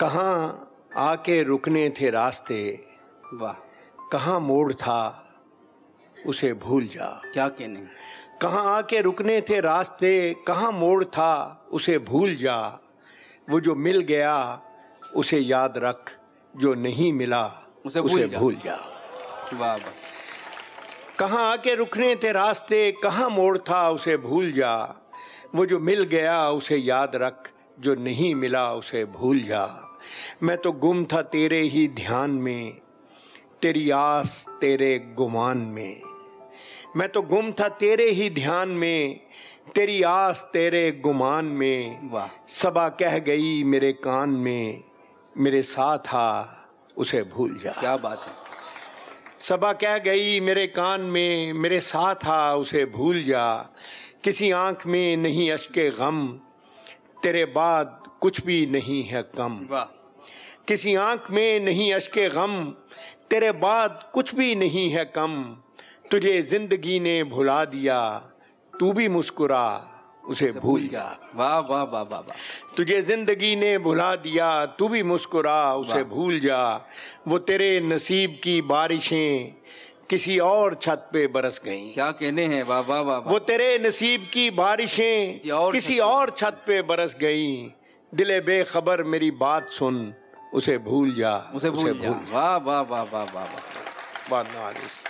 कहाँ आके रुकने थे रास्ते वाह। कहाँ मोड़ था उसे भूल जा। क्या कहने? कहाँ आके रुकने थे रास्ते कहाँ मोड़ था उसे भूल जा। वो जो मिल गया उसे याद रख। जो नहीं मिला उसे भूल उसे जा। भूल जा। वाह वाह। कहाँ आके रुकने थे रास्ते कहाँ मोड़ था उसे भूल जा। वो जो मिल गया उसे याद रख। जो नहीं मिला उसे भूल जा। मैं तो गुम था तेरे ही ध्यान में तेरी आस तेरे गुमान में। मैं तो गुम था तेरे ही ध्यान में तेरी आस तेरे गुमान में। वाह। सबा कह गई मेरे कान में मेरे साथ आ उसे भूल जा। क्या बात है। सबा कह गई मेरे कान में मेरे साथ आ उसे भूल जा। किसी आँख में नहीं अश्के गम तेरे बाद कुछ भी नहीं है कम। किसी आँख में नहीं अश्के गम तेरे बाद कुछ भी नहीं है कम। तुझे ज़िंदगी ने भुला दिया तू भी मुस्कुरा उसे भूल जा। वाह वाह वाह वाह वाह। तुझे ज़िंदगी ने भुला दिया तू भी मुस्कुरा उसे भूल जा। वो तेरे नसीब की बारिशें किसी और छत पे बरस गई। क्या कहने हैं? वाह वाह वाह वो तेरे नसीब की बारिशें किसी और छत पे बरस गईं। दिले बेखबर मेरी बात सुन उसे भूल जा उसे भूल जा। वाह वाह वाह वाह वाह वाह। वाह आगे